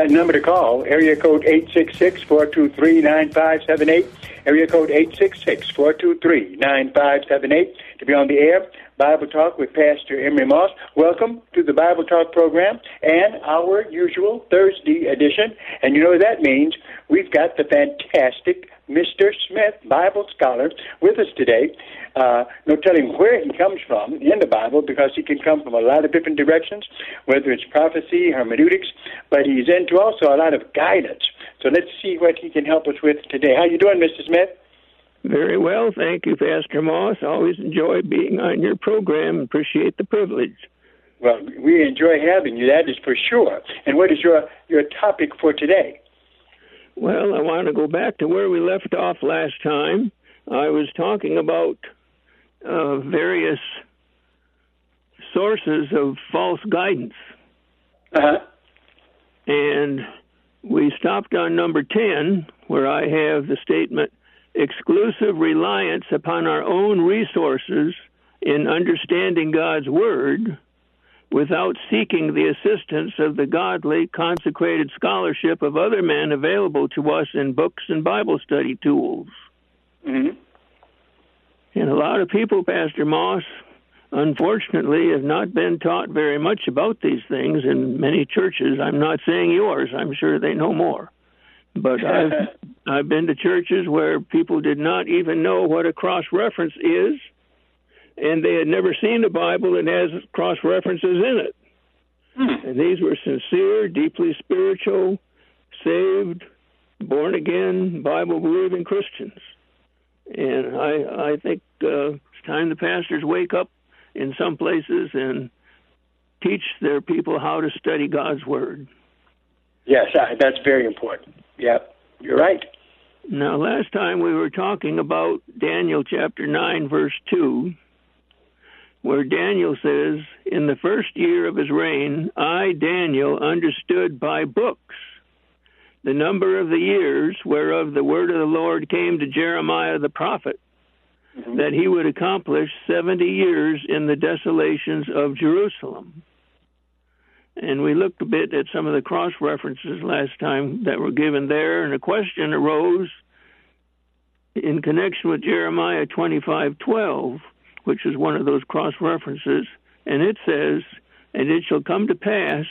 That number to call, area code 866-423-9578, area code 866-423-9578 to be on the air. Bible Talk with Pastor Emery Moss. Welcome to the Bible Talk program and our usual Thursday edition. And you know what that means? We've got the fantastic Mr. Smith, Bible scholar, with us today. Uh, no telling where he comes from in the Bible because he can come from a lot of different directions, whether it's prophecy, hermeneutics, but he's into also a lot of guidance. So let's see what he can help us with today. How you doing, Mr. Smith? Very well, thank you, Pastor Moss. Always enjoy being on your program. Appreciate the privilege. Well, we enjoy having you. That is for sure. And what is your your topic for today? Well, I want to go back to where we left off last time. I was talking about uh, various sources of false guidance. Uh-huh. And we stopped on number 10, where I have the statement exclusive reliance upon our own resources in understanding God's Word without seeking the assistance of the godly, consecrated scholarship of other men available to us in books and Bible study tools. Mm-hmm. And a lot of people, Pastor Moss, unfortunately, have not been taught very much about these things in many churches. I'm not saying yours, I'm sure they know more. But I've I've been to churches where people did not even know what a cross reference is, and they had never seen a Bible that has cross references in it. Hmm. And these were sincere, deeply spiritual, saved, born again, Bible believing Christians. And I I think uh, it's time the pastors wake up in some places and teach their people how to study God's word. Yes, that's very important. Yep, you're right. Now, last time we were talking about Daniel chapter 9, verse 2, where Daniel says, In the first year of his reign, I, Daniel, understood by books the number of the years whereof the word of the Lord came to Jeremiah the prophet, Mm-hmm. that he would accomplish 70 years in the desolations of Jerusalem. And we looked a bit at some of the cross references last time that were given there, and a question arose in connection with Jeremiah 25:12, which is one of those cross references, and it says, "And it shall come to pass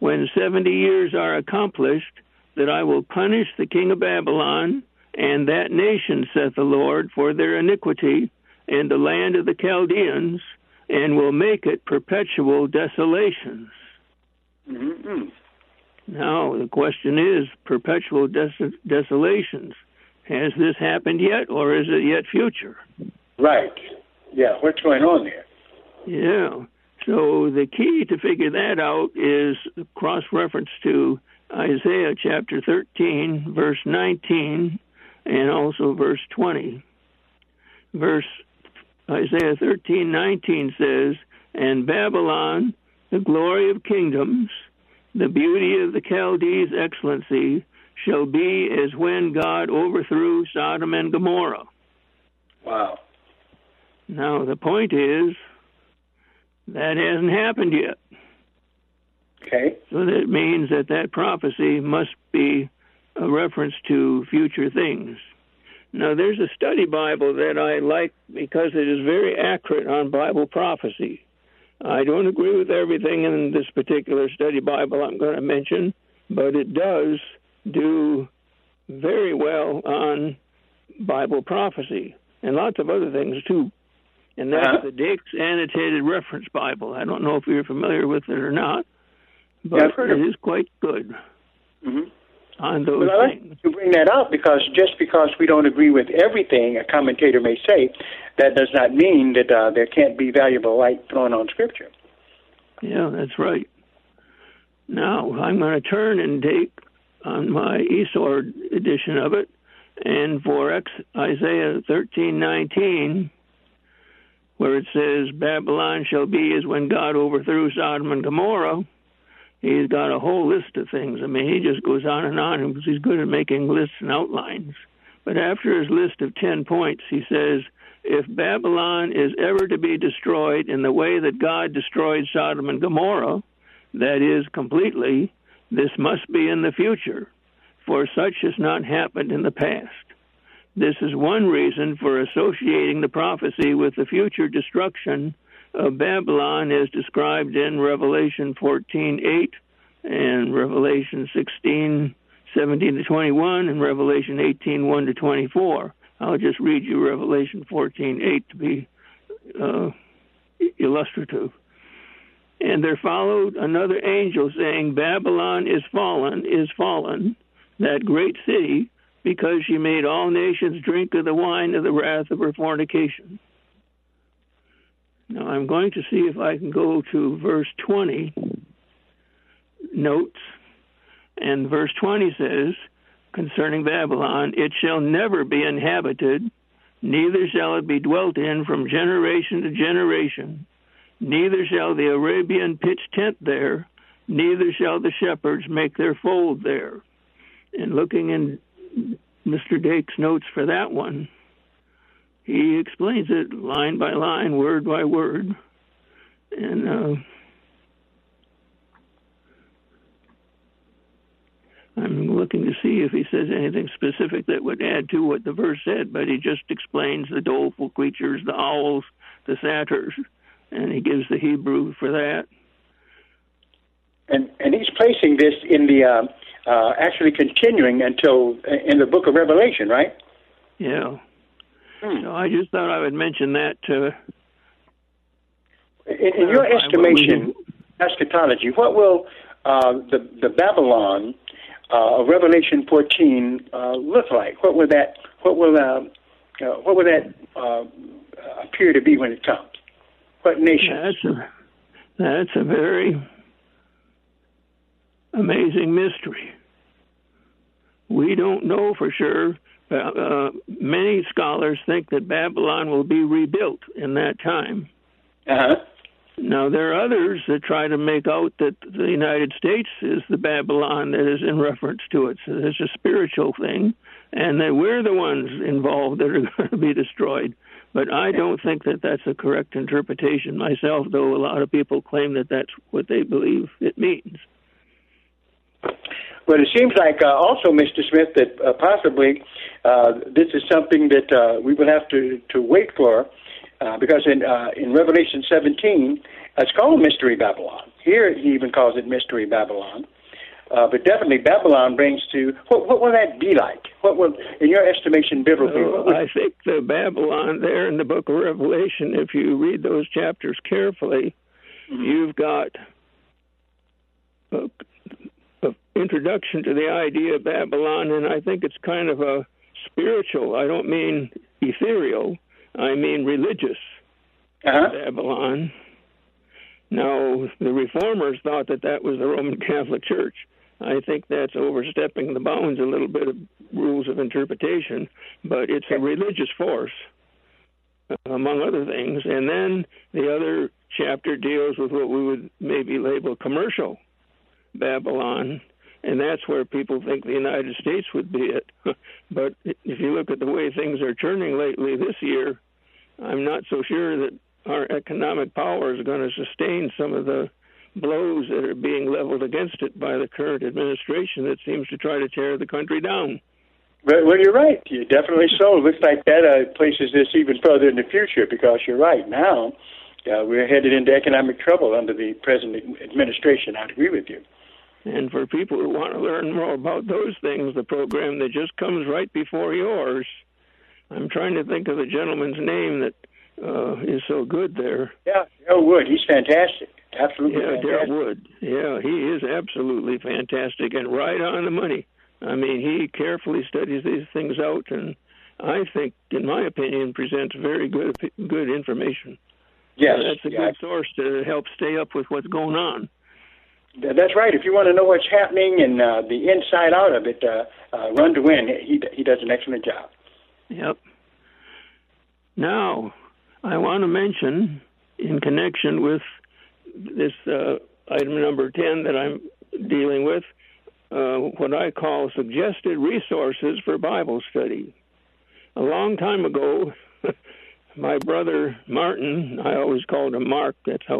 when 70 years are accomplished that I will punish the king of Babylon and that nation, saith the Lord, for their iniquity, and the land of the Chaldeans, and will make it perpetual desolations." Mm-hmm. Now, the question is perpetual des- desolations. Has this happened yet, or is it yet future? Right. Yeah, what's going on there? Yeah. So the key to figure that out is cross reference to Isaiah chapter 13, verse 19, and also verse 20. Verse Isaiah 13, 19 says, And Babylon, the glory of kingdoms, the beauty of the Chaldees' excellency, shall be as when God overthrew Sodom and Gomorrah. Wow. Now, the point is, that hasn't happened yet. Okay. So that means that that prophecy must be a reference to future things. Now, there's a study Bible that I like because it is very accurate on Bible prophecy. I don't agree with everything in this particular study Bible I'm going to mention, but it does do very well on Bible prophecy and lots of other things too. And that's Uh-huh. the Dake's Annotated Reference Bible. I don't know if you're familiar with it or not, but Yeah, it of- is quite good hmm on those Well, things. like to bring that up because just because we don't agree with everything a commentator may say, that does not mean that uh, there can't be valuable light thrown on Scripture. Yeah, that's right. Now I'm going to turn and take on my eSword edition of it, and for X, Isaiah thirteen nineteen, where it says Babylon shall be as when God overthrew Sodom and Gomorrah. He's got a whole list of things. I mean, he just goes on and on because he's good at making lists and outlines. But after his list of ten points, he says, if Babylon is ever to be destroyed in the way that God destroyed Sodom and Gomorrah, that is, completely, this must be in the future, for such has not happened in the past. This is one reason for associating the prophecy with the future destruction of Babylon as described in Revelation 14:8 and Revelation 16 17 to 21 and Revelation 18 1 to 24. I'll just read you Revelation 14:8 to be uh, illustrative. And there followed another angel saying, Babylon is fallen, is fallen, that great city, because she made all nations drink of the wine of the wrath of her fornication. Now I'm going to see if I can go to verse 20, notes, and verse 20 says, concerning Babylon, it shall never be inhabited, neither shall it be dwelt in from generation to generation. Neither shall the Arabian pitch tent there, neither shall the shepherds make their fold there. And looking in Mr. Dake's notes for that one, he explains it line by line, word by word. And uh, I'm looking to see if he says anything specific that would add to what the verse said, but he just explains the doleful creatures, the owls, the satyrs, and he gives the Hebrew for that. And and he's placing this in the uh, uh, actually continuing until uh, in the book of Revelation, right? Yeah. So I just thought I would mention that. Uh, In, in your clarify what estimation, eschatology, what will uh, the the Babylon uh, of Revelation 14 uh, look like? What will that what will uh, uh, what will that uh, appear to be when it comes? What nation? That's a that's a very amazing mystery. We don't know for sure. Uh, uh, many scholars think that Babylon will be rebuilt in that time. Uh-huh. Now, there are others that try to make out that the United States is the Babylon that is in reference to it. So it's a spiritual thing, and that we're the ones involved that are going to be destroyed. But I don't think that that's a correct interpretation myself, though a lot of people claim that that's what they believe it means. Well, it seems like uh, also, Mr. Smith, that uh, possibly uh, this is something that uh, we will have to, to wait for, uh, because in uh, in Revelation 17, it's called Mystery Babylon. Here, he even calls it Mystery Babylon. Uh, but definitely, Babylon brings to what, what will that be like? What will, in your estimation, biblically? So what would- I think the Babylon there in the book of Revelation, if you read those chapters carefully, you've got introduction to the idea of Babylon, and I think it's kind of a spiritual. I don't mean ethereal. I mean religious uh-huh. Babylon. Now, the reformers thought that that was the Roman Catholic Church. I think that's overstepping the bounds a little bit of rules of interpretation, but it's a religious force, among other things. And then the other chapter deals with what we would maybe label commercial Babylon, and that's where people think the United States would be it. but if you look at the way things are turning lately this year, I'm not so sure that our economic power is going to sustain some of the blows that are being leveled against it by the current administration that seems to try to tear the country down. Well, you're right. You're definitely so. It looks like that uh, places this even further in the future because you're right. Now uh, we're headed into economic trouble under the present administration. I agree with you. And for people who want to learn more about those things, the program that just comes right before yours, I'm trying to think of the gentleman's name that uh, is so good there. Yeah, Darrell Wood. He's fantastic. Absolutely. Yeah, Darrell Wood. Yeah, he is absolutely fantastic and right on the money. I mean, he carefully studies these things out, and I think, in my opinion, presents very good good information. Yes, that's a yeah. good source to help stay up with what's going on. That's right. If you want to know what's happening and uh, the inside out of it, uh, uh, Run to Win. He he does an excellent job. Yep. Now, I want to mention, in connection with this uh, item number 10 that I'm dealing with, uh, what I call suggested resources for Bible study. A long time ago, my brother Martin, I always called him Mark, that's how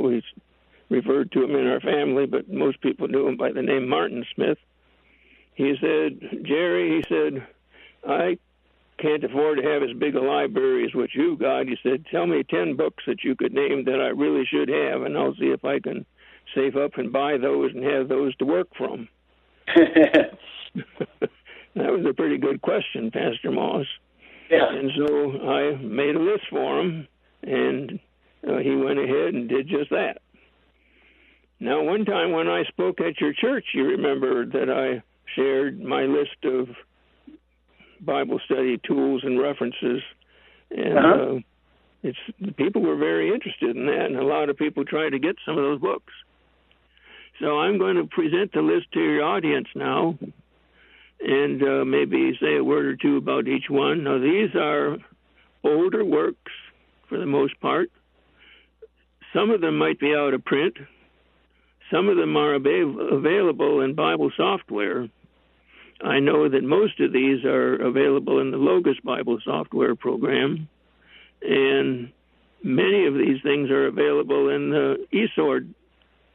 referred to him in our family, but most people knew him by the name Martin Smith. He said, Jerry, he said, I can't afford to have as big a library as what you got. He said, Tell me 10 books that you could name that I really should have, and I'll see if I can save up and buy those and have those to work from. that was a pretty good question, Pastor Moss. Yeah. And so I made a list for him, and uh, he went ahead and did just that. Now, one time when I spoke at your church, you remember that I shared my list of Bible study tools and references, and Uh-huh. uh, it's people were very interested in that, and a lot of people tried to get some of those books. So I'm going to present the list to your audience now, and uh, maybe say a word or two about each one. Now these are older works for the most part. Some of them might be out of print. Some of them are avail- available in Bible software. I know that most of these are available in the Logos Bible software program, and many of these things are available in the eSword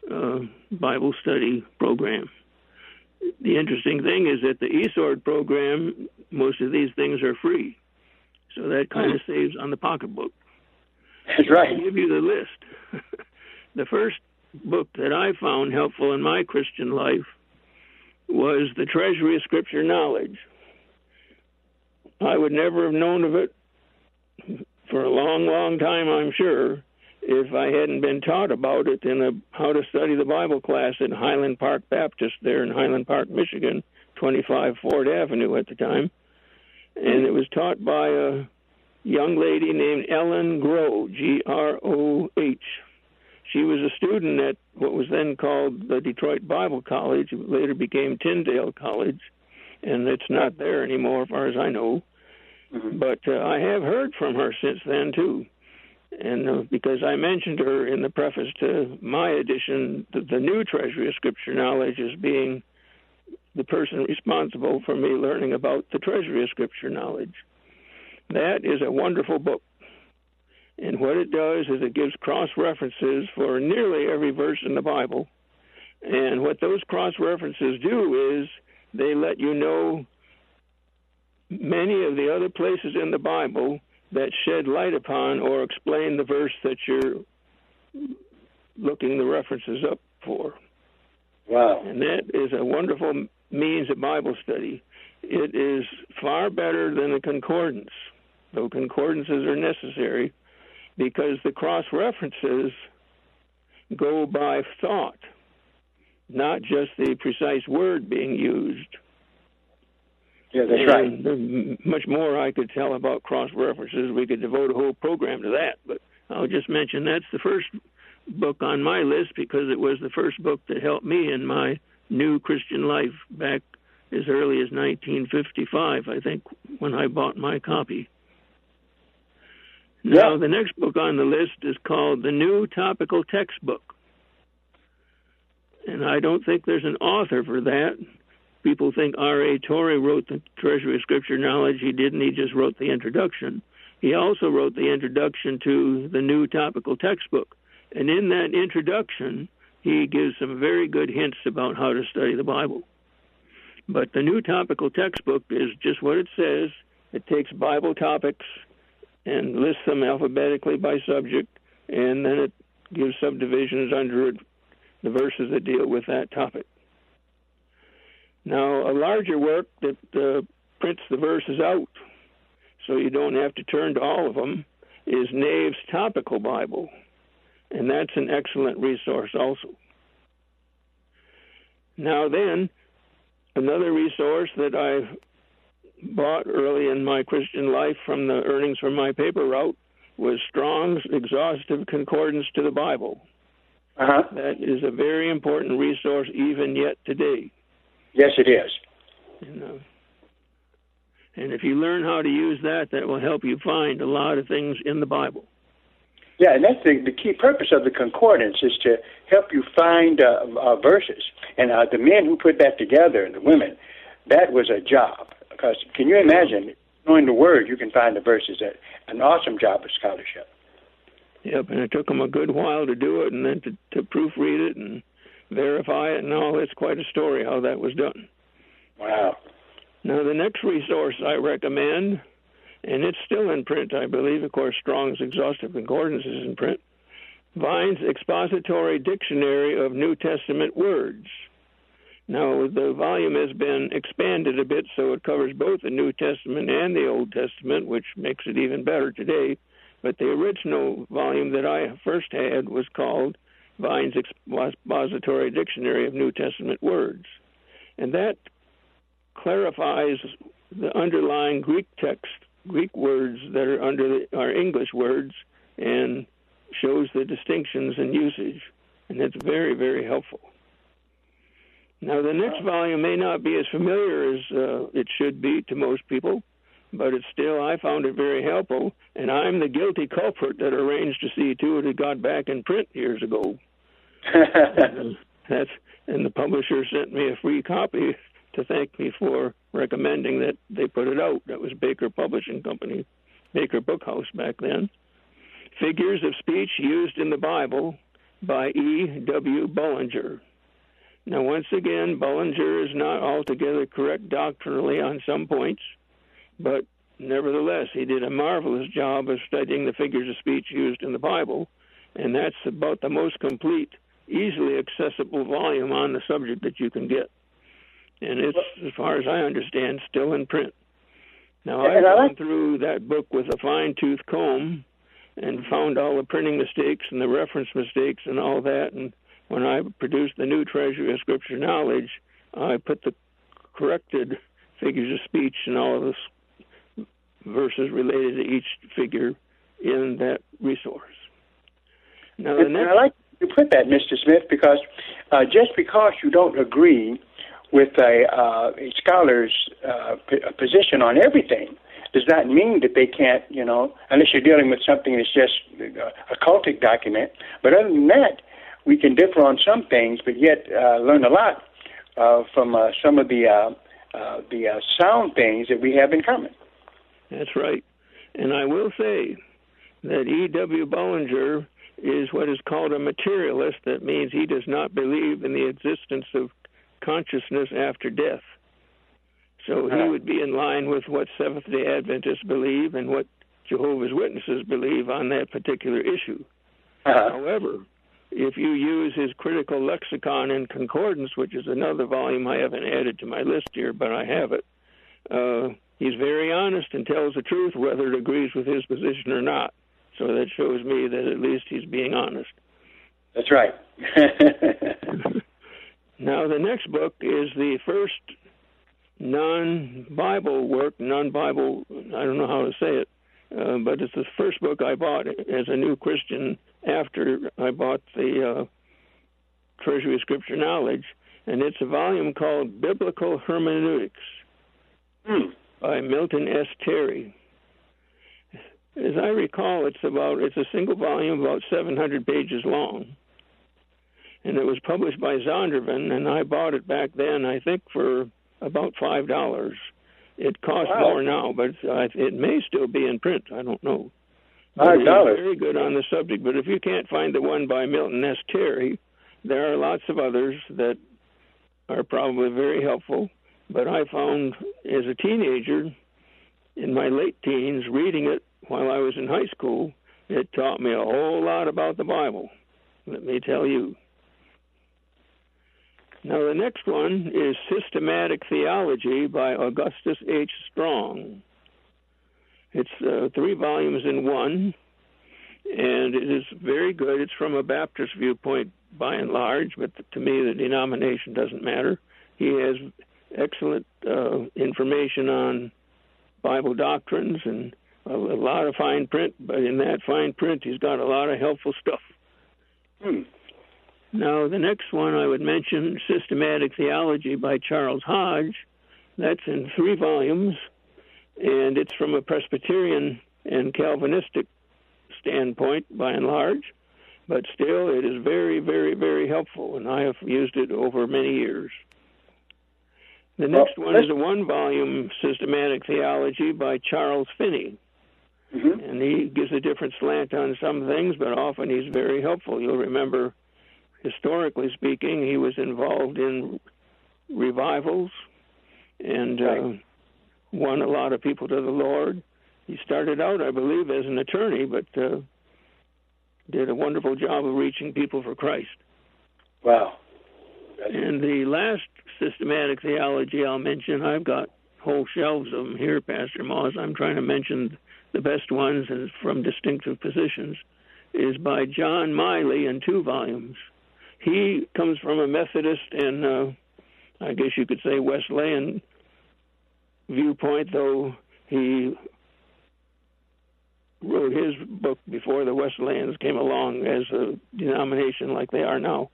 uh, Bible study program. The interesting thing is that the eSword program, most of these things are free, so that kind of saves on the pocketbook. That's right. I'll give you the list. the first book that I found helpful in my Christian life was the Treasury of Scripture Knowledge. I would never have known of it for a long, long time, I'm sure, if I hadn't been taught about it in a how to study the Bible class at Highland Park Baptist there in Highland Park, Michigan, 25 Ford Avenue at the time. And it was taught by a young lady named Ellen Groh, G R O H. She was a student at what was then called the Detroit Bible College, it later became Tyndale College, and it's not there anymore, as far as I know. Mm-hmm. But uh, I have heard from her since then too, and uh, because I mentioned her in the preface to my edition, the, the new Treasury of Scripture Knowledge as being the person responsible for me learning about the Treasury of Scripture Knowledge. That is a wonderful book. And what it does is it gives cross references for nearly every verse in the Bible. And what those cross references do is they let you know many of the other places in the Bible that shed light upon or explain the verse that you're looking the references up for. Wow. And that is a wonderful means of Bible study. It is far better than a concordance, though concordances are necessary because the cross references go by thought. not just the precise word being used. Yeah, that's and right. There's much more I could tell about cross references. We could devote a whole program to that, but I'll just mention that's the first book on my list because it was the first book that helped me in my new Christian life back as early as 1955, I think, when I bought my copy. Now, the next book on the list is called The New Topical Textbook. And I don't think there's an author for that. People think R.A. Torrey wrote the Treasury of Scripture Knowledge. He didn't, he just wrote the introduction. He also wrote the introduction to the New Topical Textbook. And in that introduction, he gives some very good hints about how to study the Bible. But the New Topical Textbook is just what it says. It takes Bible topics and lists them alphabetically by subject, and then it gives subdivisions under it, the verses that deal with that topic. Now, a larger work that uh, prints the verses out so you don't have to turn to all of them is Nave's Topical Bible, and that's an excellent resource also. Now, then, another resource that I bought early in my Christian life from the earnings from my paper route was Strong's Exhaustive Concordance to the Bible. Uh-huh. That is a very important resource even yet today. Yes, it is. Know. And if you learn how to use that, that will help you find a lot of things in the Bible. Yeah, and that's the, the key purpose of the concordance is to help you find uh, uh, verses. And uh, the men who put that together, and the women, that was a job. Because can you imagine, knowing the word, you can find the verses. That an awesome job of scholarship. Yep, and it took them a good while to do it, and then to, to proofread it and verify it, and all. It's quite a story how that was done. Wow. Now, the next resource I recommend, and it's still in print, I believe. Of course, Strong's Exhaustive Concordance is in print. Vine's Expository Dictionary of New Testament Words. Now, the volume has been expanded a bit so it covers both the New Testament and the Old Testament, which makes it even better today. But the original volume that I first had was called Vine's Expository Dictionary of New Testament Words. And that clarifies the underlying Greek text, Greek words that are under our English words, and shows the distinctions in usage. And it's very, very helpful. Now, the next volume may not be as familiar as uh, it should be to most people, but it's still, I found it very helpful, and I'm the guilty culprit that arranged to see to it it got back in print years ago. and, that's and the publisher sent me a free copy to thank me for recommending that they put it out. That was Baker Publishing Company, Baker Bookhouse back then. Figures of Speech Used in the Bible by E. W. Bullinger. Now, once again, Bullinger is not altogether correct doctrinally on some points, but nevertheless, he did a marvelous job of studying the figures of speech used in the Bible, and that's about the most complete, easily accessible volume on the subject that you can get. And it's, as far as I understand, still in print. Now, I've gone through that book with a fine tooth comb and found all the printing mistakes and the reference mistakes and all that. And when I produced the new Treasury of Scripture Knowledge, I put the corrected figures of speech and all of the verses related to each figure in that resource. Now, the next I like you put that, Mr. Smith, because uh, just because you don't agree with a, uh, a scholar's uh, p- position on everything does not mean that they can't, you know, unless you're dealing with something that's just uh, a cultic document. But other than that, we can differ on some things, but yet uh, learn a lot uh, from uh, some of the uh, uh, the uh, sound things that we have in common. That's right. And I will say that E.W. Bullinger is what is called a materialist. That means he does not believe in the existence of consciousness after death. So he would be in line with what Seventh day Adventists believe and what Jehovah's Witnesses believe on that particular issue. However, if you use his critical lexicon and concordance, which is another volume I haven't added to my list here, but I have it, uh, he's very honest and tells the truth whether it agrees with his position or not. So that shows me that at least he's being honest. That's right. Now, the next book is the first non Bible work, non Bible, I don't know how to say it, uh, but it's the first book I bought as a new Christian after I bought the uh, Treasury of Scripture Knowledge, and it's a volume called Biblical Hermeneutics Hmm. by Milton S. Terry. As I recall, it's about it's a single volume, about 700 pages long, and it was published by Zondervan, and I bought it back then, I think for about five dollars. It costs Wow. more now, but it may still be in print. I don't know. It's dollars. Very good on the subject. But if you can't find the one by Milton S. Terry, there are lots of others that are probably very helpful. But I found as a teenager, in my late teens, reading it while I was in high school, it taught me a whole lot about the Bible. Let me tell you. Now, the next one is Systematic Theology by Augustus H. Strong. It's uh, three volumes in one, and it is very good. It's from a Baptist viewpoint by and large, but to me, the denomination doesn't matter. He has excellent uh, information on Bible doctrines and a, a lot of fine print, but in that fine print, he's got a lot of helpful stuff. Hmm. Now, the next one I would mention, Systematic Theology by Charles Hodge. That's in three volumes, and it's from a Presbyterian and Calvinistic standpoint by and large, but still it is very, very, very helpful, and I have used it over many years. The Well, next one is a one volume Systematic Theology by Charles Finney Mhm. and he gives a different slant on some things, but often he's very helpful. You'll remember, historically speaking, he was involved in revivals and uh, Right. Won a lot of people to the Lord. He started out, I believe, as an attorney, but uh, did a wonderful job of reaching people for Christ. Wow. And the last systematic theology I'll mention, I've got whole shelves of them here, Pastor Moss. I'm trying to mention the best ones and from distinctive positions, is by John Miley in two volumes. He comes from a Methodist and uh, I guess you could say Wesleyan viewpoint, though he wrote his book before the Wesleyans came along as a denomination like they are now.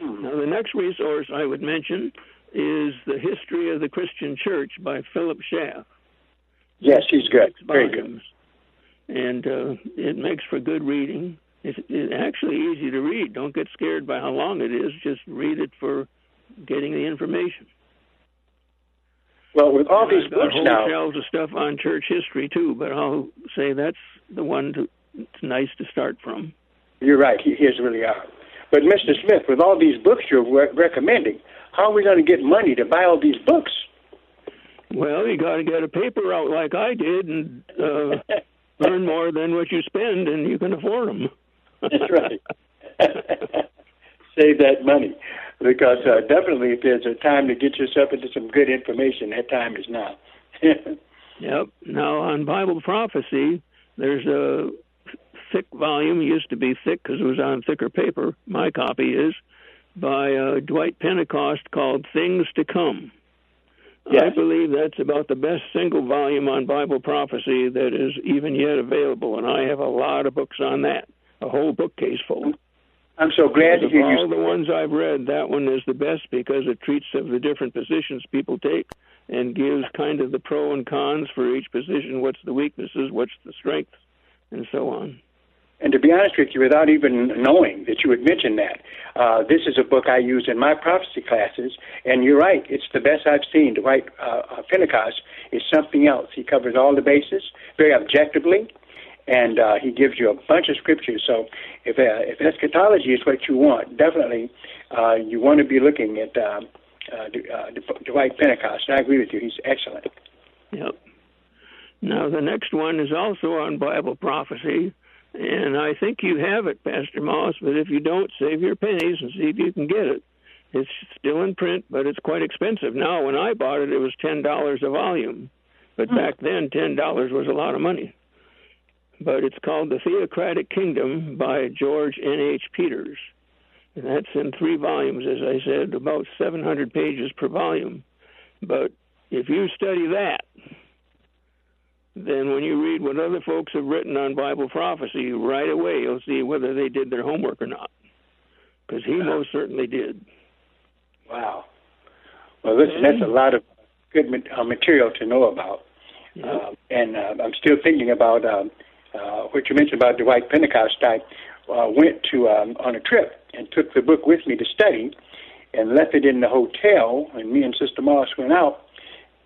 Now, the next resource I would mention is The History of the Christian Church by Philip Schaff. Yes, he's good. Very good. And uh, it makes for good reading. It's, it's actually easy to read. Don't get scared by how long it is. Just read it for getting the information. Well, with all these I've got books whole now, shelves of stuff on church history too, but I'll say that's the one to, it's nice to start from. you're right. He, his really are. But Mr. Smith, with all these books you're re- recommending, how are we going to get money to buy all these books? Well, you got to get a paper out like I did and uh, earn more than what you spend, and you can afford them. That's right. Save that money, because uh, definitely, if there's a time to get yourself into some good information, that time is now. Yep. Now on Bible prophecy, there's a thick volume. It used to be thick because it was on thicker paper. My copy is by uh, Dwight Pentecost called "Things to Come." Yes. I believe that's about the best single volume on Bible prophecy that is even yet available, and I have a lot of books on that, a whole bookcase full. I'm so glad to Of hear all you. the ones I've read, that one is the best because it treats of the different positions people take and gives kind of the pro and cons for each position. What's the weaknesses? What's the strengths? And so on. And to be honest with you, without even knowing that you would mention that, uh, this is a book I use in my prophecy classes. And you're right; it's the best I've seen. Dwight uh, uh, Pentecost is something else. He covers all the bases very objectively, and uh, he gives you a bunch of scriptures. So, if uh, if eschatology is what you want, definitely uh, you want to be looking at uh, uh, D- Dwight Pentecost. And I agree with you; he's excellent. Yep. Now, the next one is also on Bible prophecy, and I think you have it, Pastor Moss, but if you don't, save your pennies and see if you can get it. It's still in print, but it's quite expensive. Now, when I bought it, it was $10 a volume, but back then, $10 was a lot of money. But it's called The Theocratic Kingdom by George N.H. Peters. And that's in three volumes, as I said, about 700 pages per volume. But if you study that, then when you read what other folks have written on Bible prophecy, right away you'll see whether they did their homework or not. Because he most certainly did. Wow. Well, listen, that's a lot of good uh, material to know about. Yep. Uh, and uh, I'm still thinking about um, uh, what you mentioned about Dwight Pentecost. I uh, went to um, on a trip and took the book with me to study, and left it in the hotel. And me and Sister Moss went out,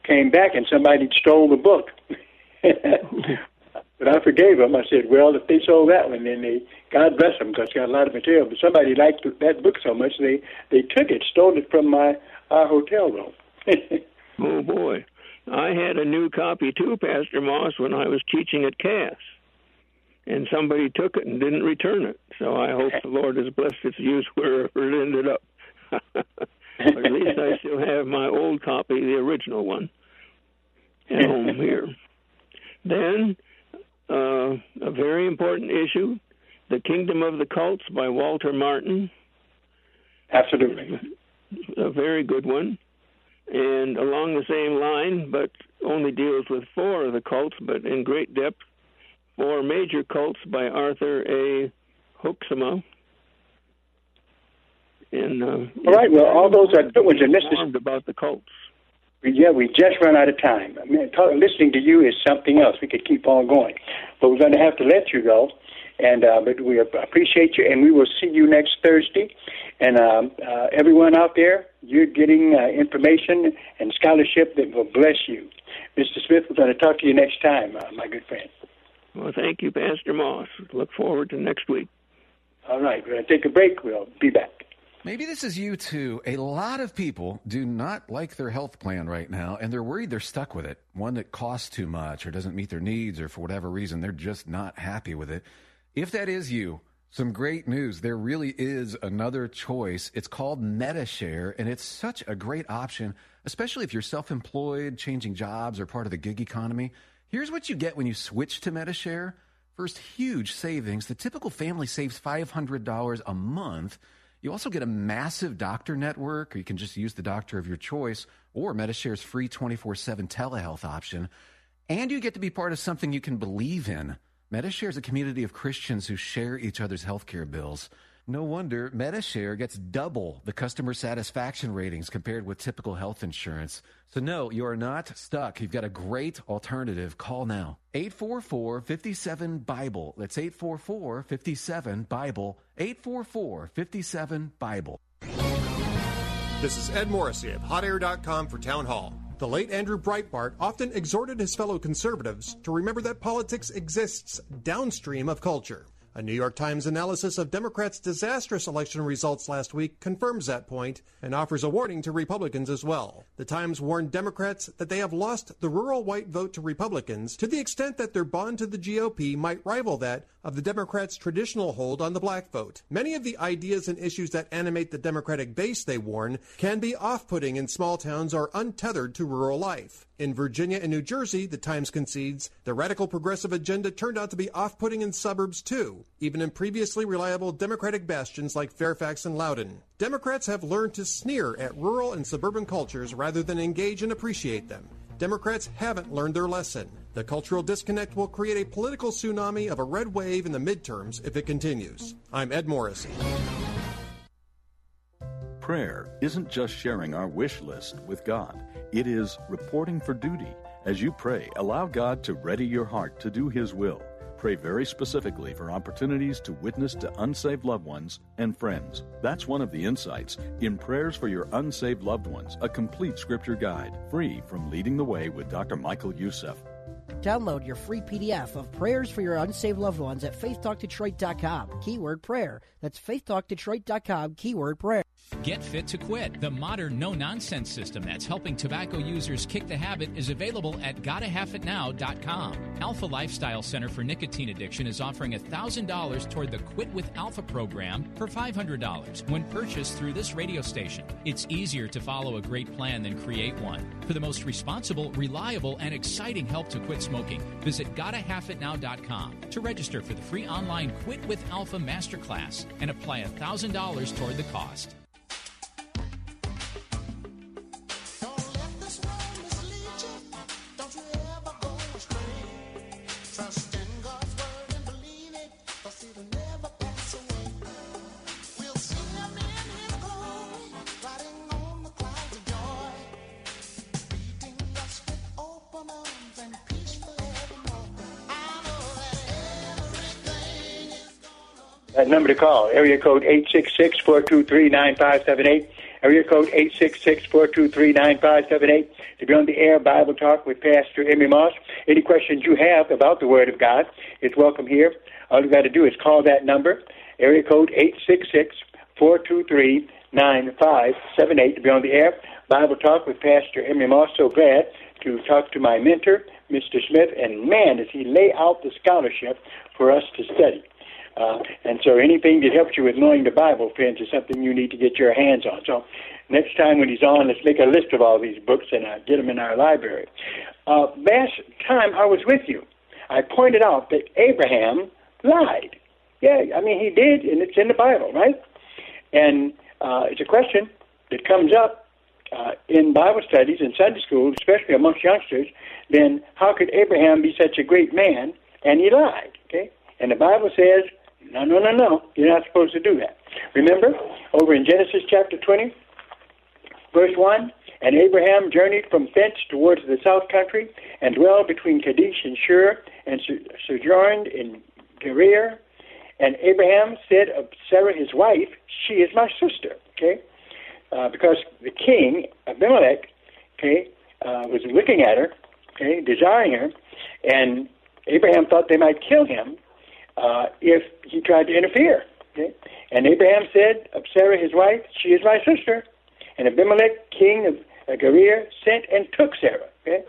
came back, and somebody stole the book. but I forgave them. I said, "Well, if they sold that one, then they God bless them because got a lot of material. But somebody liked that book so much they they took it, stole it from my our hotel room." oh boy. I had a new copy too, Pastor Moss, when I was teaching at Cass and somebody took it and didn't return it. So I hope the Lord has blessed its use wherever it ended up. but at least I still have my old copy, the original one, at home here. Then, uh, a very important issue The Kingdom of the Cults by Walter Martin. Absolutely. A very good one. And along the same line, but only deals with four of the cults, but in great depth, Four Major Cults by Arthur A. Hoekema. And, uh, all right, well, all those are good ones. And this is about the cults. Yeah, we just run out of time. I mean, talk, listening to you is something else. We could keep on going, but we're going to have to let you go. And uh, but we appreciate you, and we will see you next Thursday. And um, uh, everyone out there, you're getting uh, information and scholarship that will bless you. Mr. Smith, we're going to talk to you next time, uh, my good friend. Well, thank you, Pastor Moss. Look forward to next week. All right, we're going to take a break. We'll be back. Maybe this is you too. A lot of people do not like their health plan right now, and they're worried they're stuck with it. One that costs too much or doesn't meet their needs, or for whatever reason, they're just not happy with it. If that is you, some great news. There really is another choice. It's called Medi-Share, and it's such a great option, especially if you're self employed, changing jobs, or part of the gig economy. Here's what you get when you switch to Medi-Share. First, huge savings. The typical family saves $500 a month. You also get a massive doctor network, or you can just use the doctor of your choice, or Medi-Share's free 24 7 telehealth option. And you get to be part of something you can believe in. Medi-Share is a community of Christians who share each other's healthcare bills. No wonder Medi-Share gets double the customer satisfaction ratings compared with typical health insurance. So no, you are not stuck. You've got a great alternative. Call now. 844-57-BIBLE. That's 844-57-BIBLE. 844-57-BIBLE. This is Ed Morrissey of HotAir.com for Town Hall. The late Andrew Breitbart often exhorted his fellow conservatives to remember that politics exists downstream of culture. A New York Times analysis of Democrats' disastrous election results last week confirms that point and offers a warning to Republicans as well. The Times warned Democrats that they have lost the rural white vote to Republicans to the extent that their bond to the GOP might rival that of the Democrats' traditional hold on the black vote. Many of the ideas and issues that animate the Democratic base, they warn, can be off putting in small towns or untethered to rural life. In Virginia and New Jersey, the Times concedes, the radical progressive agenda turned out to be off putting in suburbs too, even in previously reliable Democratic bastions like Fairfax and Loudoun. Democrats have learned to sneer at rural and suburban cultures rather than engage and appreciate them. Democrats haven't learned their lesson. The cultural disconnect will create a political tsunami of a red wave in the midterms if it continues. I'm Ed Morrissey. Prayer isn't just sharing our wish list with God. It is reporting for duty. As you pray, allow God to ready your heart to do His will. Pray very specifically for opportunities to witness to unsaved loved ones and friends. That's one of the insights in Prayers for Your Unsaved Loved Ones, a complete scripture guide, free from Leading the Way with Dr. Michael Youssef. Download your free PDF of Prayers for Your Unsaved Loved Ones at faithtalkdetroit.com. Keyword prayer. That's faithtalkdetroit.com, keyword prayer. Get Fit to Quit, the modern no nonsense system that's helping tobacco users kick the habit, is available at gottahalfitnow.com. Alpha Lifestyle Center for Nicotine Addiction is offering $1,000 toward the Quit with Alpha program for $500 when purchased through this radio station. It's easier to follow a great plan than create one. For the most responsible, reliable, and exciting help to quit smoking, visit gottahalfitnow.com to register for the free online Quit with Alpha Masterclass and apply $1,000 toward the cost. That number to call, area code 866-423-9578, area code 866-423-9578, to be on the air Bible Talk with Pastor Emery Moss. Any questions you have about the Word of God is welcome here. All you got to do is call that number, area code 866-423-9578, to be on the air Bible Talk with Pastor Emery Moss. So glad to talk to my mentor, Mr. Smith, and man, does he lay out the scholarship for us to study. Uh, and so anything that helps you with knowing the Bible, friends, is something you need to get your hands on. So next time when he's on, let's make a list of all these books and uh, get them in our library. Uh, last time I was with you, I pointed out that Abraham lied. Yeah, I mean, he did, and it's in the Bible, right? And uh, it's a question that comes up uh, in Bible studies and Sunday school, especially amongst youngsters. Then how could Abraham be such a great man and he lied? Okay, and the Bible says no, no, no, no. You're not supposed to do that. Remember, over in Genesis chapter 20, verse 1, and Abraham journeyed from thence towards the south country, and dwelled between Kadesh and Shur, and sojourned in Gerar. And Abraham said of Sarah his wife, She is my sister. Okay? Uh, because the king, Abimelech, okay, uh, was looking at her, okay, desiring her, and Abraham thought they might kill him uh, if he tried to interfere. Okay? And Abraham said of Sarah his wife, She is my sister. And Abimelech, king of Gerar, sent and took Sarah. Okay?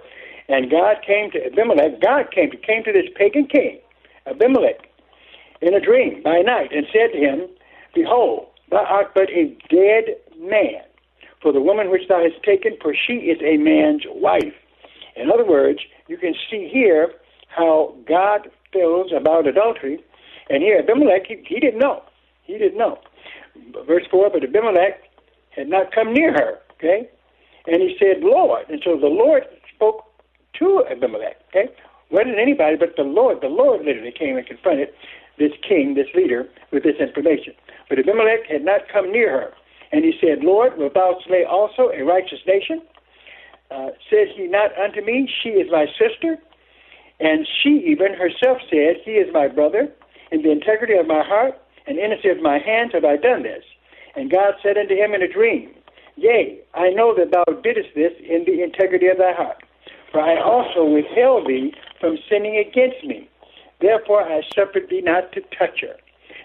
And God came to Abimelech, God came to, came to this pagan king, Abimelech, in a dream by night, and said to him, Behold, thou art but a dead man, for the woman which thou hast taken, for she is a man's wife. In other words, you can see here how God feels about adultery. And here, Abimelech, he, he didn't know. He didn't know. Verse 4 But Abimelech had not come near her, okay? And he said, Lord. And so the Lord spoke to Abimelech, okay? Wasn't anybody but the Lord. The Lord literally came and confronted this king, this leader, with this information. But Abimelech had not come near her. And he said, Lord, wilt thou slay also a righteous nation? Uh, said he not unto me, She is my sister? And she even herself said, He is my brother. In the integrity of my heart and innocency of my hands have I done this. And God said unto him in a dream, Yea, I know that thou didst this in the integrity of thy heart. For I also withheld thee from sinning against me. Therefore I suffered thee not to touch her.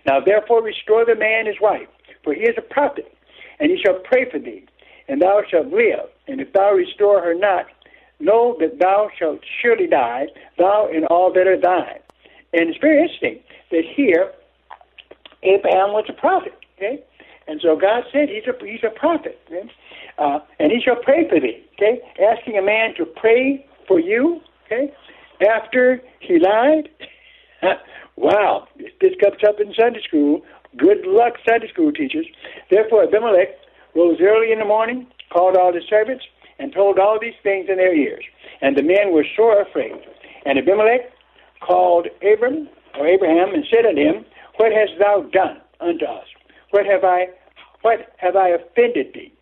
Now therefore restore the man his wife, for he is a prophet, and he shall pray for thee, and thou shalt live. And if thou restore her not, Know that thou shalt surely die, thou and all that are thine. And it's very interesting that here Abraham was a prophet. Okay, and so God said he's a he's a prophet, okay? uh, and he shall pray for thee. Okay, asking a man to pray for you. Okay, after he lied. wow, this comes up in Sunday school. Good luck, Sunday school teachers. Therefore, Abimelech rose early in the morning, called all his servants, and told all these things in their ears. And the men were sore afraid. And Abimelech called Abram or Abraham and said unto him, What hast thou done unto us? What have I what have I offended thee?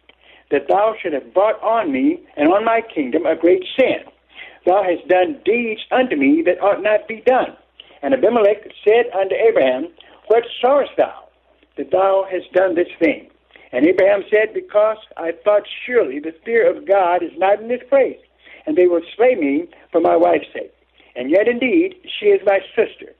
That thou should have brought on me and on my kingdom a great sin. Thou hast done deeds unto me that ought not be done. And Abimelech said unto Abraham, What sawest thou that thou hast done this thing? And Abraham said, Because I thought surely the fear of God is not in this place, and they will slay me for my wife's sake. And yet, indeed, she is my sister.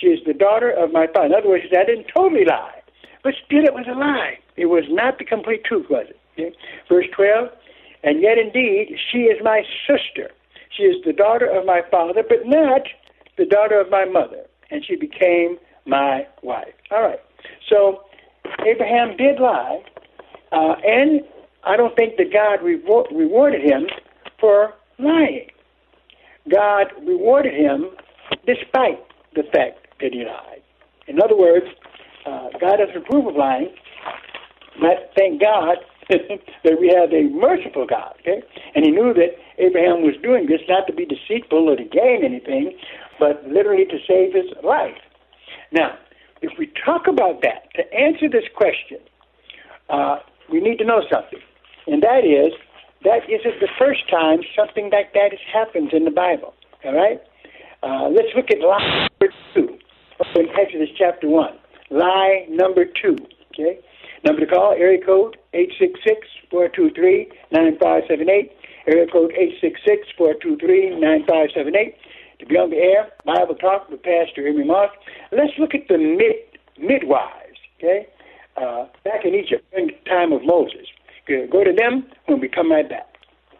She is the daughter of my father. In other words, I didn't totally lie, but still it was a lie. It was not the complete truth, was it? Okay? Verse 12, and yet indeed she is my sister. She is the daughter of my father, but not the daughter of my mother. And she became my wife. All right. So Abraham did lie, uh, and I don't think that God reward, rewarded him for lying. God rewarded him despite the fact that he lied. In other words, uh, God doesn't approve of lying, but thank God that we have a merciful God. Okay, and he knew that Abraham was doing this not to be deceitful or to gain anything, but literally to save his life. Now, if we talk about that to answer this question, uh, we need to know something, and that is that isn't the first time something like that has happened in the Bible. All right, uh, let's look at lie number two in Exodus chapter one. Lie number two. Okay. Number to call, area code 866-423-9578. Area code 866-423-9578. To be on the air, Bible Talk with Pastor Emery Moss. Let's look at the mid midwives, okay? Uh, back in Egypt, during the time of Moses. Go to them when we come right back.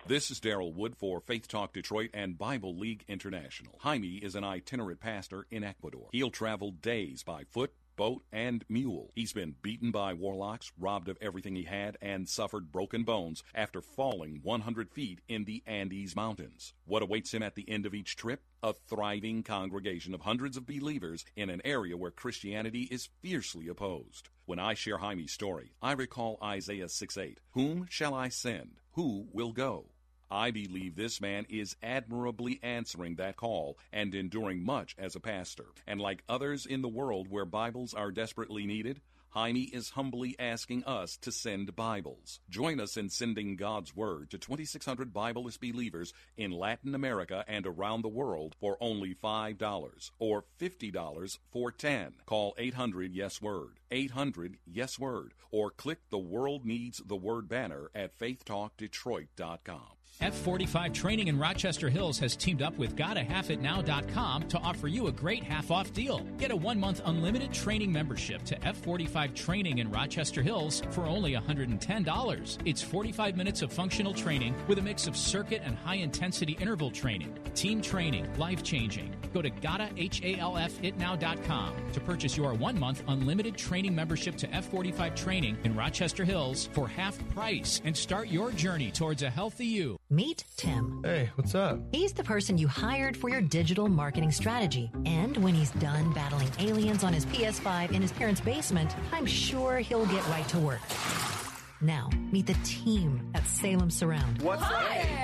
This is Daryl Wood for Faith Talk Detroit and Bible League International. Jaime is an itinerant pastor in Ecuador. He'll travel days by foot, boat, and mule. He's been beaten by warlocks, robbed of everything he had, and suffered broken bones after falling 100 feet in the Andes Mountains. What awaits him at the end of each trip? A thriving congregation of hundreds of believers in an area where Christianity is fiercely opposed. When I share Jaime's story, I recall Isaiah 6 8. Whom shall I send? Who will go? I believe this man is admirably answering that call and enduring much as a pastor. And like others in the world where Bibles are desperately needed, Jaime is humbly asking us to send Bibles. Join us in sending God's Word to 2,600 Bibleless believers in Latin America and around the world for only $5 or $50 for 10. Call 800 Yes Word, 800 Yes Word, or click the World Needs the Word banner at faithtalkdetroit.com. F45 Training in Rochester Hills has teamed up with GottaHalfItNow.com to offer you a great half off deal. Get a one month unlimited training membership to F45 Training in Rochester Hills for only $110. It's 45 minutes of functional training with a mix of circuit and high intensity interval training, team training, life changing. Go to GottaHalfItNow.com to purchase your one month unlimited training membership to F45 Training in Rochester Hills for half price and start your journey towards a healthy you. Meet Tim. Hey, what's up? He's the person you hired for your digital marketing strategy. And when he's done battling aliens on his PS5 in his parents' basement, I'm sure he'll get right to work. Now, meet the team at Salem Surround. What's Hi.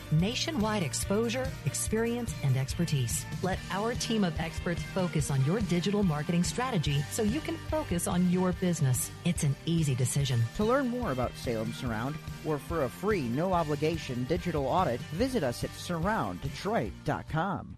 Nationwide exposure, experience, and expertise. Let our team of experts focus on your digital marketing strategy so you can focus on your business. It's an easy decision. To learn more about Salem Surround or for a free, no obligation digital audit, visit us at surrounddetroit.com.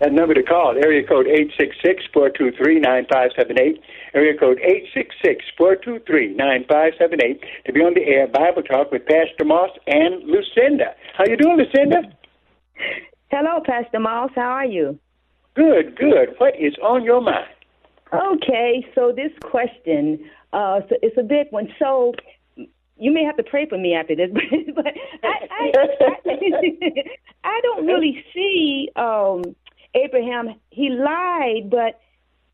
That number to call, area code 866-423-9578, area code 866-423-9578 to be on the air Bible Talk with Pastor Moss and Lucinda. How you doing, Lucinda? Hello, Pastor Moss. How are you? Good, good. What is on your mind? Okay, so this question, Uh, so it's a big one. So you may have to pray for me after this, but, I, I, I, I don't really see um, Abraham. He lied, but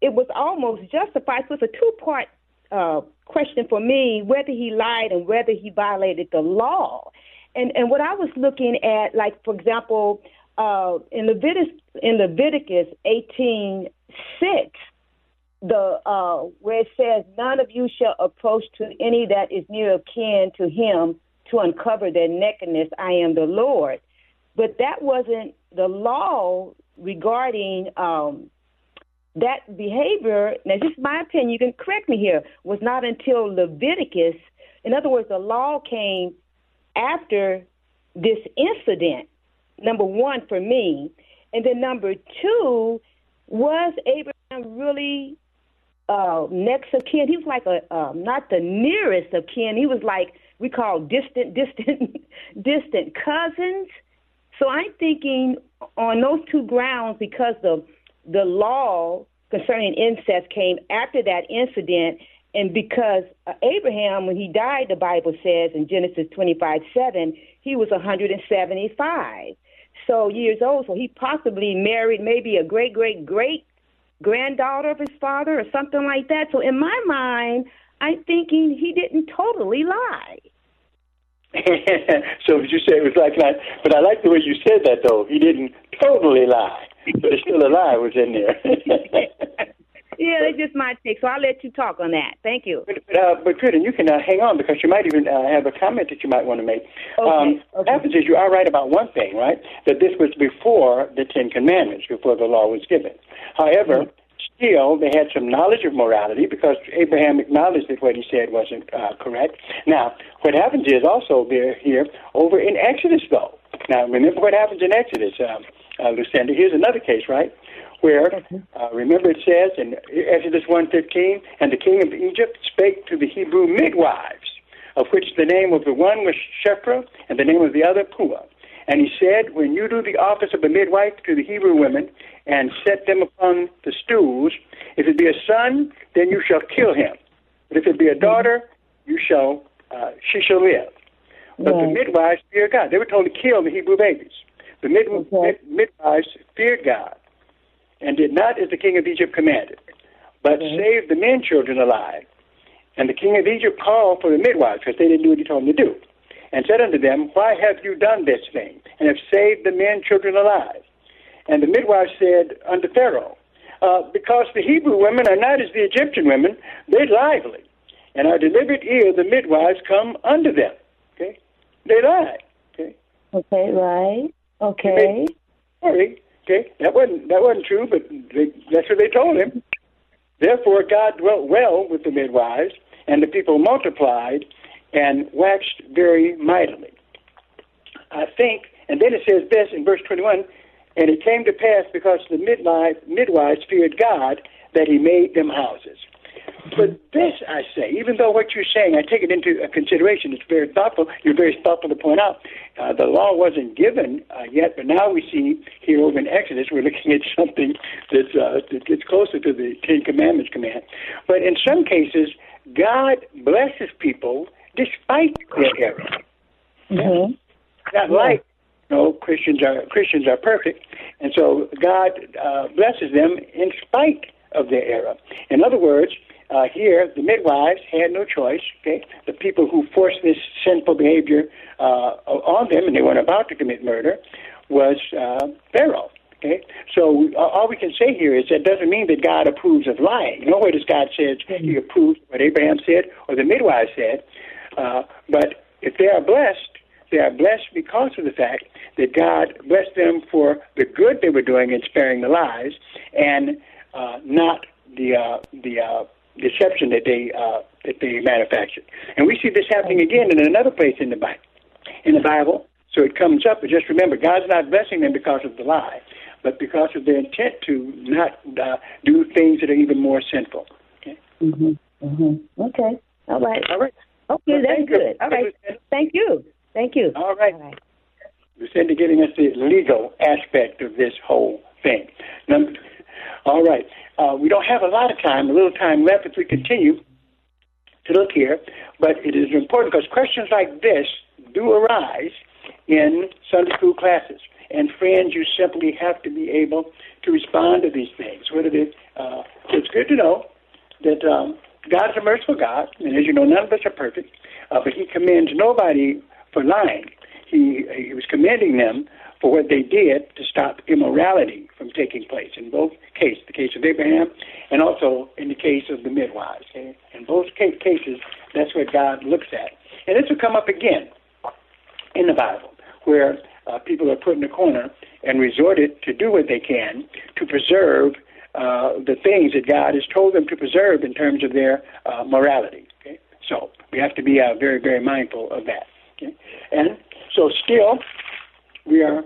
it was almost justified. So it's a two-part uh, question for me: whether he lied and whether he violated the law. And and what I was looking at, like for example, uh, in Leviticus in Leviticus the uh, where it says, "None of you shall approach to any that is near of kin to him to uncover their nakedness. I am the Lord." But that wasn't the law regarding um, that behavior. Now, just my opinion. You can correct me here. Was not until Leviticus. In other words, the law came after this incident. Number one for me, and then number two was Abraham really uh, next of kin. He was like a uh, not the nearest of kin. He was like we call distant, distant, distant cousins. So I'm thinking on those two grounds because the the law concerning incest came after that incident, and because uh, Abraham, when he died, the Bible says in Genesis 25 7, he was 175 so years old. So he possibly married maybe a great great great granddaughter of his father or something like that. So in my mind, I'm thinking he didn't totally lie. so you say it was like that, but I like the way you said that though. He didn't totally lie, but there's still a lie was in there. yeah, that's just my take. So I'll let you talk on that. Thank you. But, uh, but Cruden, you can uh, hang on because you might even uh, have a comment that you might want to make. Okay. Um, okay. What happens is you are right about one thing, right? That this was before the Ten Commandments, before the law was given. However. Mm-hmm still they had some knowledge of morality because Abraham acknowledged that what he said wasn't uh, correct. Now, what happens is also there here over in Exodus, though. Now, remember what happens in Exodus, um, uh, Lucinda. Here's another case, right? Where uh, remember it says in Exodus 1:15, and the king of Egypt spake to the Hebrew midwives, of which the name of the one was Shiphrah and the name of the other Puah. And he said, When you do the office of a midwife to the Hebrew women and set them upon the stools, if it be a son, then you shall kill him. But if it be a daughter, you shall uh, she shall live. But the midwives feared God. They were told to kill the Hebrew babies. The mid- mid- midwives feared God and did not as the king of Egypt commanded, but saved the men children alive. And the king of Egypt called for the midwives because they didn't do what he told them to do and said unto them, Why have you done this thing, and have saved the men children alive? And the midwife said unto Pharaoh, uh, Because the Hebrew women are not as the Egyptian women, they're lively, and our delivered ear the midwives come unto them. Okay, they lie. Okay. Okay. Right. Okay. Sorry. Okay. That wasn't that wasn't true, but they, that's what they told him. Therefore, God dwelt well with the midwives, and the people multiplied and waxed very mightily. I think, and then it says this in verse 21 and it came to pass because the midwives, midwives feared God that he made them houses. But this, I say, even though what you're saying, I take it into consideration, it's very thoughtful. You're very thoughtful to point out uh, the law wasn't given uh, yet, but now we see here over in Exodus, we're looking at something that's uh, that gets closer to the Ten Commandments command. But in some cases, God blesses people despite their error. Mm-hmm. Not like you know, Christians are Christians are perfect, and so God uh, blesses them in spite of their error. In other words, uh, here the midwives had no choice. Okay, the people who forced this sinful behavior uh, on them, and they weren't about to commit murder, was uh, Pharaoh. Okay, so uh, all we can say here is that doesn't mean that God approves of lying. Nowhere does God say He approves what Abraham said or the midwives said. Uh, but if they are blessed, they are blessed because of the fact that God blessed them for the good they were doing in sparing the lives, and uh, not the uh, the uh, deception that they uh, that they manufactured. And we see this happening again in another place in the Bible. In the Bible, so it comes up. But just remember, God's not blessing them because of the lie, but because of their intent to not uh, do things that are even more sinful. Okay. Mhm. Mhm. Okay. All right. All right. Okay, that's good. All right. Thank you. Thank you. All right. Lucinda giving us the legal aspect of this whole thing. Number, all right. Uh, we don't have a lot of time, a little time left if we continue. to look here, but it is important because questions like this do arise in Sunday school classes. And friends, you simply have to be able to respond to these things. Whether it, uh, it's good to know that um, God is a merciful God, and as you know, none of us are perfect, uh, but He commends nobody for lying. He, he was commending them for what they did to stop immorality from taking place. In both cases, the case of Abraham and also in the case of the midwives. Okay? In both cases, that's what God looks at. And this will come up again in the Bible, where uh, people are put in a corner and resorted to do what they can to preserve uh, the things that God has told them to preserve in terms of their uh, morality. Okay? So we have to be uh, very, very mindful of that. Okay? And so still, we are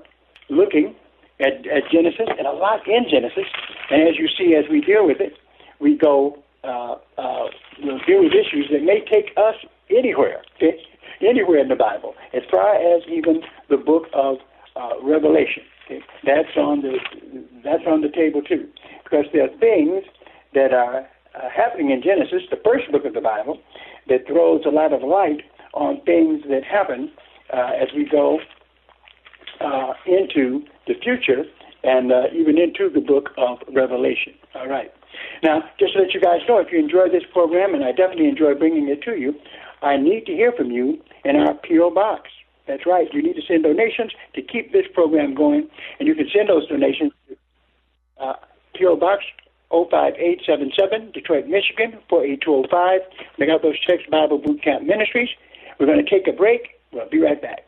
looking at, at Genesis and a lot in Genesis. And as you see, as we deal with it, we go, uh, uh, we'll deal with issues that may take us anywhere, okay? anywhere in the Bible, as far as even the book of uh, Revelation. Okay? That's on the that's on the table too, because there are things that are uh, happening in Genesis, the first book of the Bible, that throws a lot of light on things that happen uh, as we go uh, into the future and uh, even into the book of Revelation. All right. Now, just to let you guys know, if you enjoy this program, and I definitely enjoy bringing it to you, I need to hear from you in our P.O. Box. That's right. You need to send donations to keep this program going, and you can send those donations to uh, P.O. Box 05877, Detroit, Michigan 48205. Make out those checks, Bible Boot Camp Ministries. We're going to take a break. We'll be right back.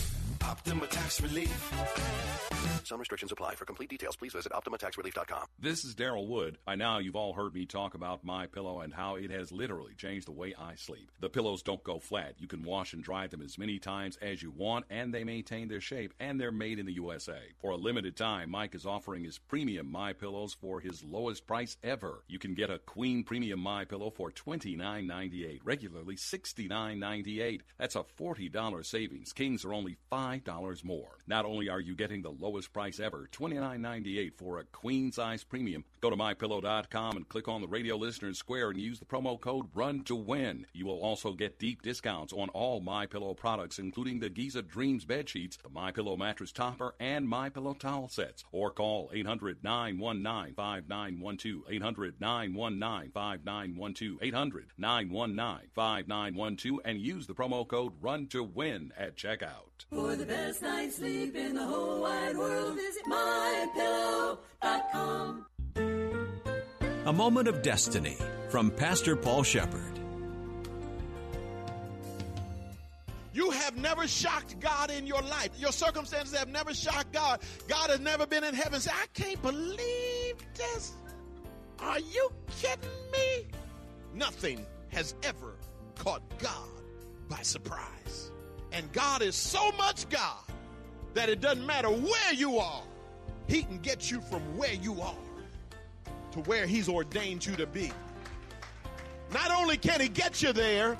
Optima Tax Relief. Some restrictions apply. For complete details, please visit OptimaTaxRelief.com. This is Daryl Wood. By now, you've all heard me talk about My Pillow and how it has literally changed the way I sleep. The pillows don't go flat. You can wash and dry them as many times as you want, and they maintain their shape, and they're made in the USA. For a limited time, Mike is offering his premium My Pillows for his lowest price ever. You can get a Queen Premium My Pillow for $29.98, regularly $69.98. That's a $40 savings. Kings are only $5 more. Not only are you getting the lowest price ever, $29.98 for a queen size premium. Go to mypillow.com and click on the radio listener square and use the promo code RUN to win. You will also get deep discounts on all My Pillow products, including the Giza Dreams bed sheets, the My Pillow mattress topper, and My Pillow towel sets. Or call 800 919 5912. 800 919 5912. 800 919 5912 and use the promo code RUN to win at checkout. For the best night's sleep in the whole wide world, visit mypillow.com. A Moment of Destiny from Pastor Paul Sheppard. You have never shocked God in your life. Your circumstances have never shocked God. God has never been in heaven and said, I can't believe this. Are you kidding me? Nothing has ever caught God by surprise. And God is so much God that it doesn't matter where you are, He can get you from where you are to where He's ordained you to be. Not only can He get you there,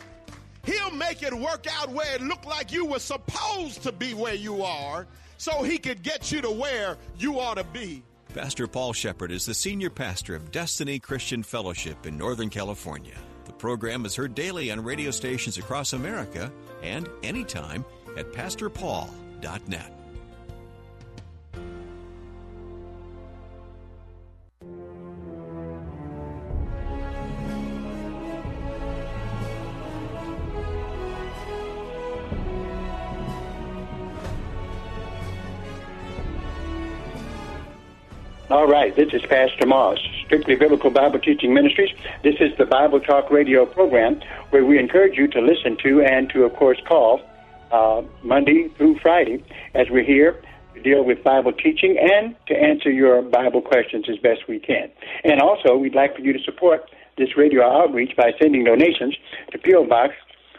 He'll make it work out where it looked like you were supposed to be where you are so He could get you to where you ought to be. Pastor Paul Sheppard is the senior pastor of Destiny Christian Fellowship in Northern California. Program is heard daily on radio stations across America and anytime at pastorpaul.net. All right, this is Pastor Moss, Strictly Biblical Bible Teaching Ministries. This is the Bible Talk radio program where we encourage you to listen to and to, of course, call uh, Monday through Friday as we're here to deal with Bible teaching and to answer your Bible questions as best we can. And also, we'd like for you to support this radio outreach by sending donations to P.O. Box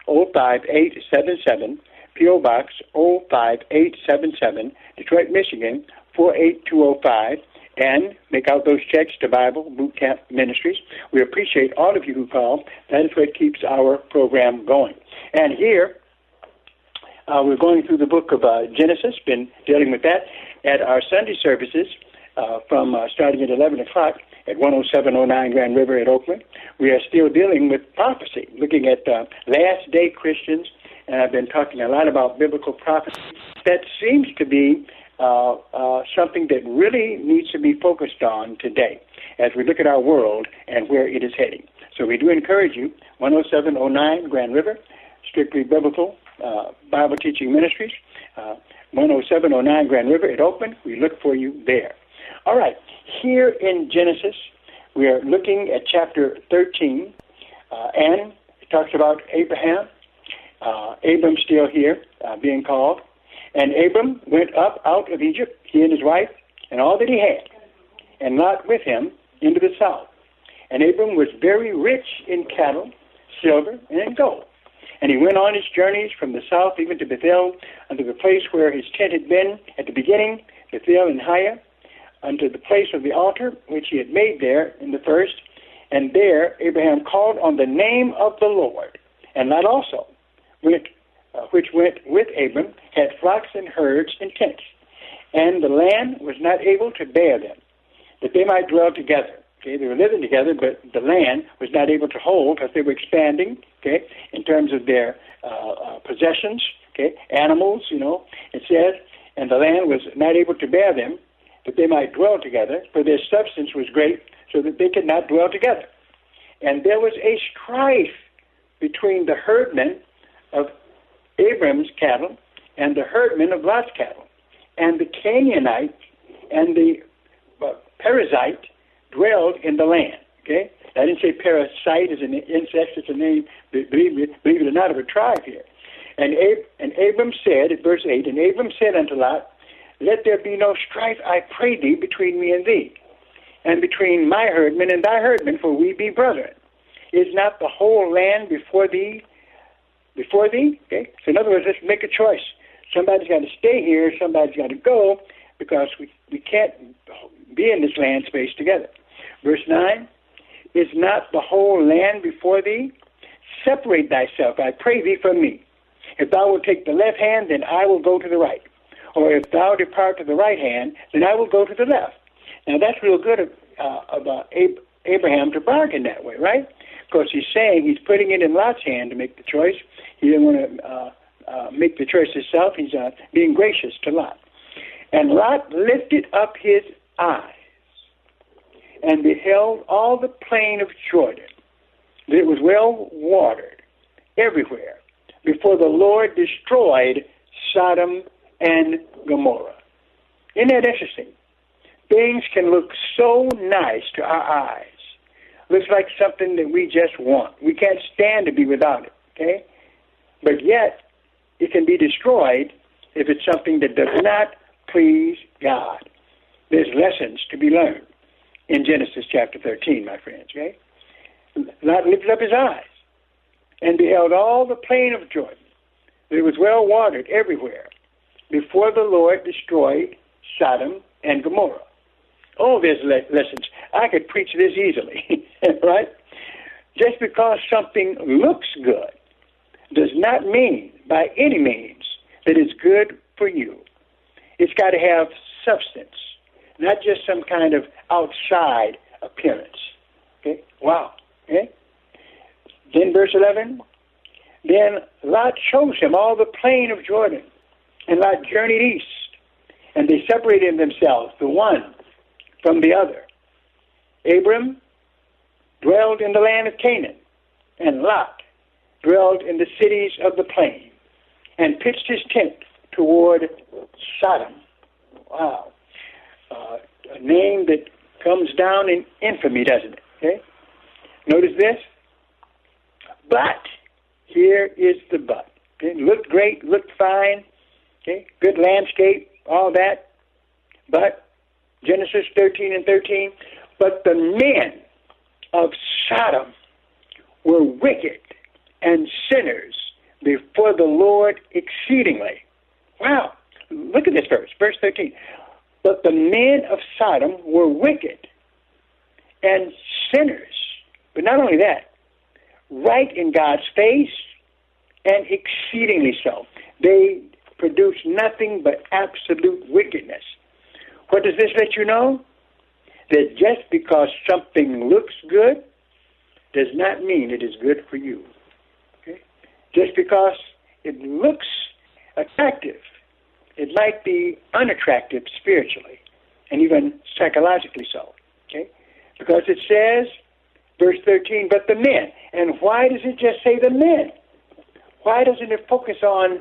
05877, P.O. Box 05877, Detroit, Michigan 48205 and make out those checks to Bible Boot Camp Ministries. We appreciate all of you who call. That is what keeps our program going. And here, uh, we're going through the book of uh, Genesis, been dealing with that at our Sunday services uh, from uh, starting at 11 o'clock at 10709 Grand River at Oakland. We are still dealing with prophecy, looking at uh, last day Christians, and I've been talking a lot about biblical prophecy. That seems to be uh, uh, something that really needs to be focused on today as we look at our world and where it is heading. So we do encourage you, 10709 Grand River, strictly biblical uh, Bible teaching ministries, uh, 10709 Grand River It Oakland. We look for you there. All right, here in Genesis, we are looking at chapter 13, uh, and it talks about Abraham. Uh, Abram's still here, uh, being called. And Abram went up out of Egypt, he and his wife, and all that he had, and Lot with him into the south. And Abram was very rich in cattle, silver, and gold. And he went on his journeys from the south even to Bethel, unto the place where his tent had been at the beginning, Bethel and Hai, unto the place of the altar which he had made there in the first. And there Abraham called on the name of the Lord. And Lot also went uh, which went with Abram, had flocks and herds and tents. And the land was not able to bear them, that they might dwell together. Okay, they were living together, but the land was not able to hold because they were expanding. Okay, in terms of their uh, uh, possessions. Okay, animals. You know, it says, and the land was not able to bear them, that they might dwell together, for their substance was great, so that they could not dwell together. And there was a strife between the herdmen of Abram's cattle and the herdmen of Lot's cattle. And the Canaanite and the uh, Perizzite dwelled in the land. Okay? I didn't say parasite is an insect, it's a name, believe it, believe it or not, of a tribe here. And, Ab- and Abram said, at verse 8, And Abram said unto Lot, Let there be no strife, I pray thee, between me and thee, and between my herdmen and thy herdmen, for we be brethren. Is not the whole land before thee before thee. Okay? So in other words, let's make a choice. Somebody's got to stay here, somebody's got to go, because we, we can't be in this land space together. Verse 9, Is not the whole land before thee? Separate thyself, I pray thee, from me. If thou wilt take the left hand, then I will go to the right. Or if thou depart to the right hand, then I will go to the left. Now that's real good of, uh, of uh, Abraham to bargain that way, right? Because he's saying he's putting it in Lot's hand to make the choice. He didn't want to uh, uh, make the choice himself. He's uh, being gracious to Lot. And Lot lifted up his eyes and beheld all the plain of Jordan, that it was well watered everywhere, before the Lord destroyed Sodom and Gomorrah. Isn't that interesting? Things can look so nice to our eyes. Looks like something that we just want. We can't stand to be without it, okay? But yet, it can be destroyed if it's something that does not please God. There's lessons to be learned in Genesis chapter 13, my friends, okay? Lot lifted up his eyes and beheld all the plain of Jordan. It was well watered everywhere before the Lord destroyed Sodom and Gomorrah. Oh, there's le- lessons. I could preach this easily, right? Just because something looks good does not mean by any means that it's good for you. It's got to have substance, not just some kind of outside appearance. Okay? Wow. Okay? Then verse 11. Then Lot chose him all the plain of Jordan, and Lot journeyed east, and they separated themselves, the one from the other. Abram dwelled in the land of Canaan, and Lot dwelled in the cities of the plain and pitched his tent toward Sodom. Wow. Uh, a name that comes down in infamy, doesn't it? Okay? Notice this. But here is the but. It Looked great, looked fine, okay? Good landscape, all that. But Genesis 13 and 13. But the men of Sodom were wicked and sinners before the Lord exceedingly. Wow. Look at this verse, verse 13. But the men of Sodom were wicked and sinners. But not only that, right in God's face and exceedingly so. They produce nothing but absolute wickedness. What does this let you know? That just because something looks good does not mean it is good for you. Okay? Just because it looks attractive, it might be unattractive spiritually and even psychologically so. Okay? Because it says, verse 13, but the men. And why does it just say the men? Why doesn't it focus on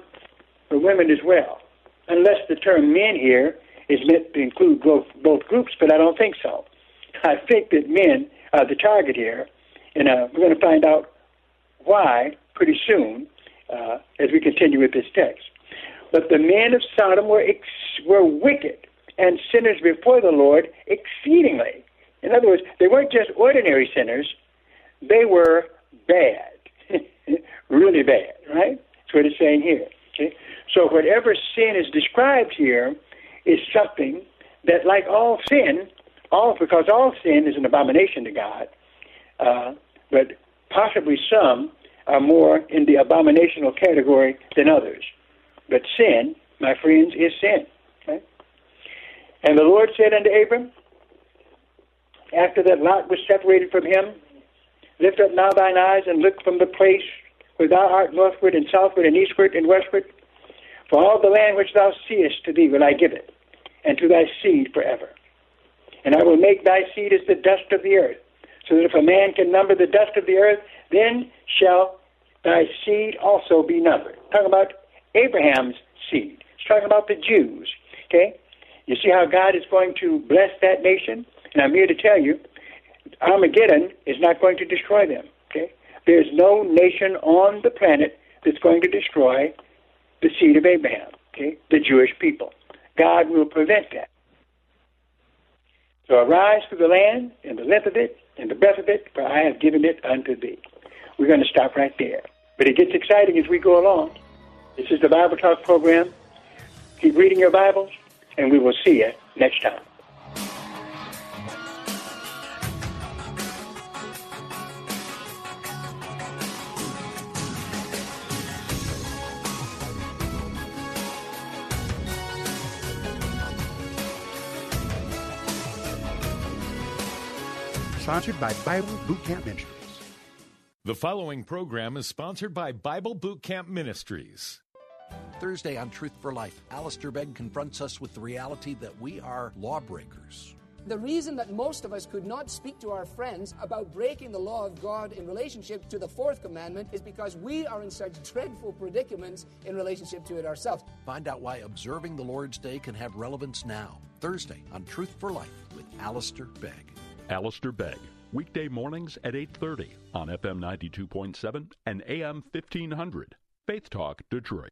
the women as well? Unless the term men here is meant to include both, both groups, but I don't think so. I think that men are the target here, and uh, we're going to find out why pretty soon uh, as we continue with this text. But the men of Sodom were ex- were wicked and sinners before the Lord exceedingly. In other words, they weren't just ordinary sinners; they were bad, really bad. Right? That's what it's saying here. Okay? So whatever sin is described here is something that, like all sin, all because all sin is an abomination to God, uh, but possibly some are more in the abominational category than others. But sin, my friends, is sin. Okay? And the Lord said unto Abram, after that Lot was separated from him, Lift up now thine eyes and look from the place where thou art northward and southward and eastward and westward. For all the land which thou seest to thee will I give it, and to thy seed forever. And I will make thy seed as the dust of the earth, so that if a man can number the dust of the earth, then shall thy seed also be numbered. Talking about Abraham's seed. It's talking about the Jews. Okay? You see how God is going to bless that nation? And I'm here to tell you, Armageddon is not going to destroy them. Okay? There's no nation on the planet that's going to destroy the seed of Abraham, okay? The Jewish people. God will prevent that. So arise through the land, and the length of it, and the breadth of it, for I have given it unto thee. We're going to stop right there. But it gets exciting as we go along. This is the Bible Talk program. Keep reading your Bibles, and we will see you next time. Sponsored by Bible Boot Camp Ministries. The following program is sponsored by Bible Boot Camp Ministries. Thursday on Truth for Life, Alistair Begg confronts us with the reality that we are lawbreakers. The reason that most of us could not speak to our friends about breaking the law of God in relationship to the fourth commandment is because we are in such dreadful predicaments in relationship to it ourselves. Find out why observing the Lord's Day can have relevance now. Thursday on Truth for Life with Alistair Begg. Alistair Begg, weekday mornings at 8:30 on FM 92.7 and AM 1500. Faith Talk Detroit.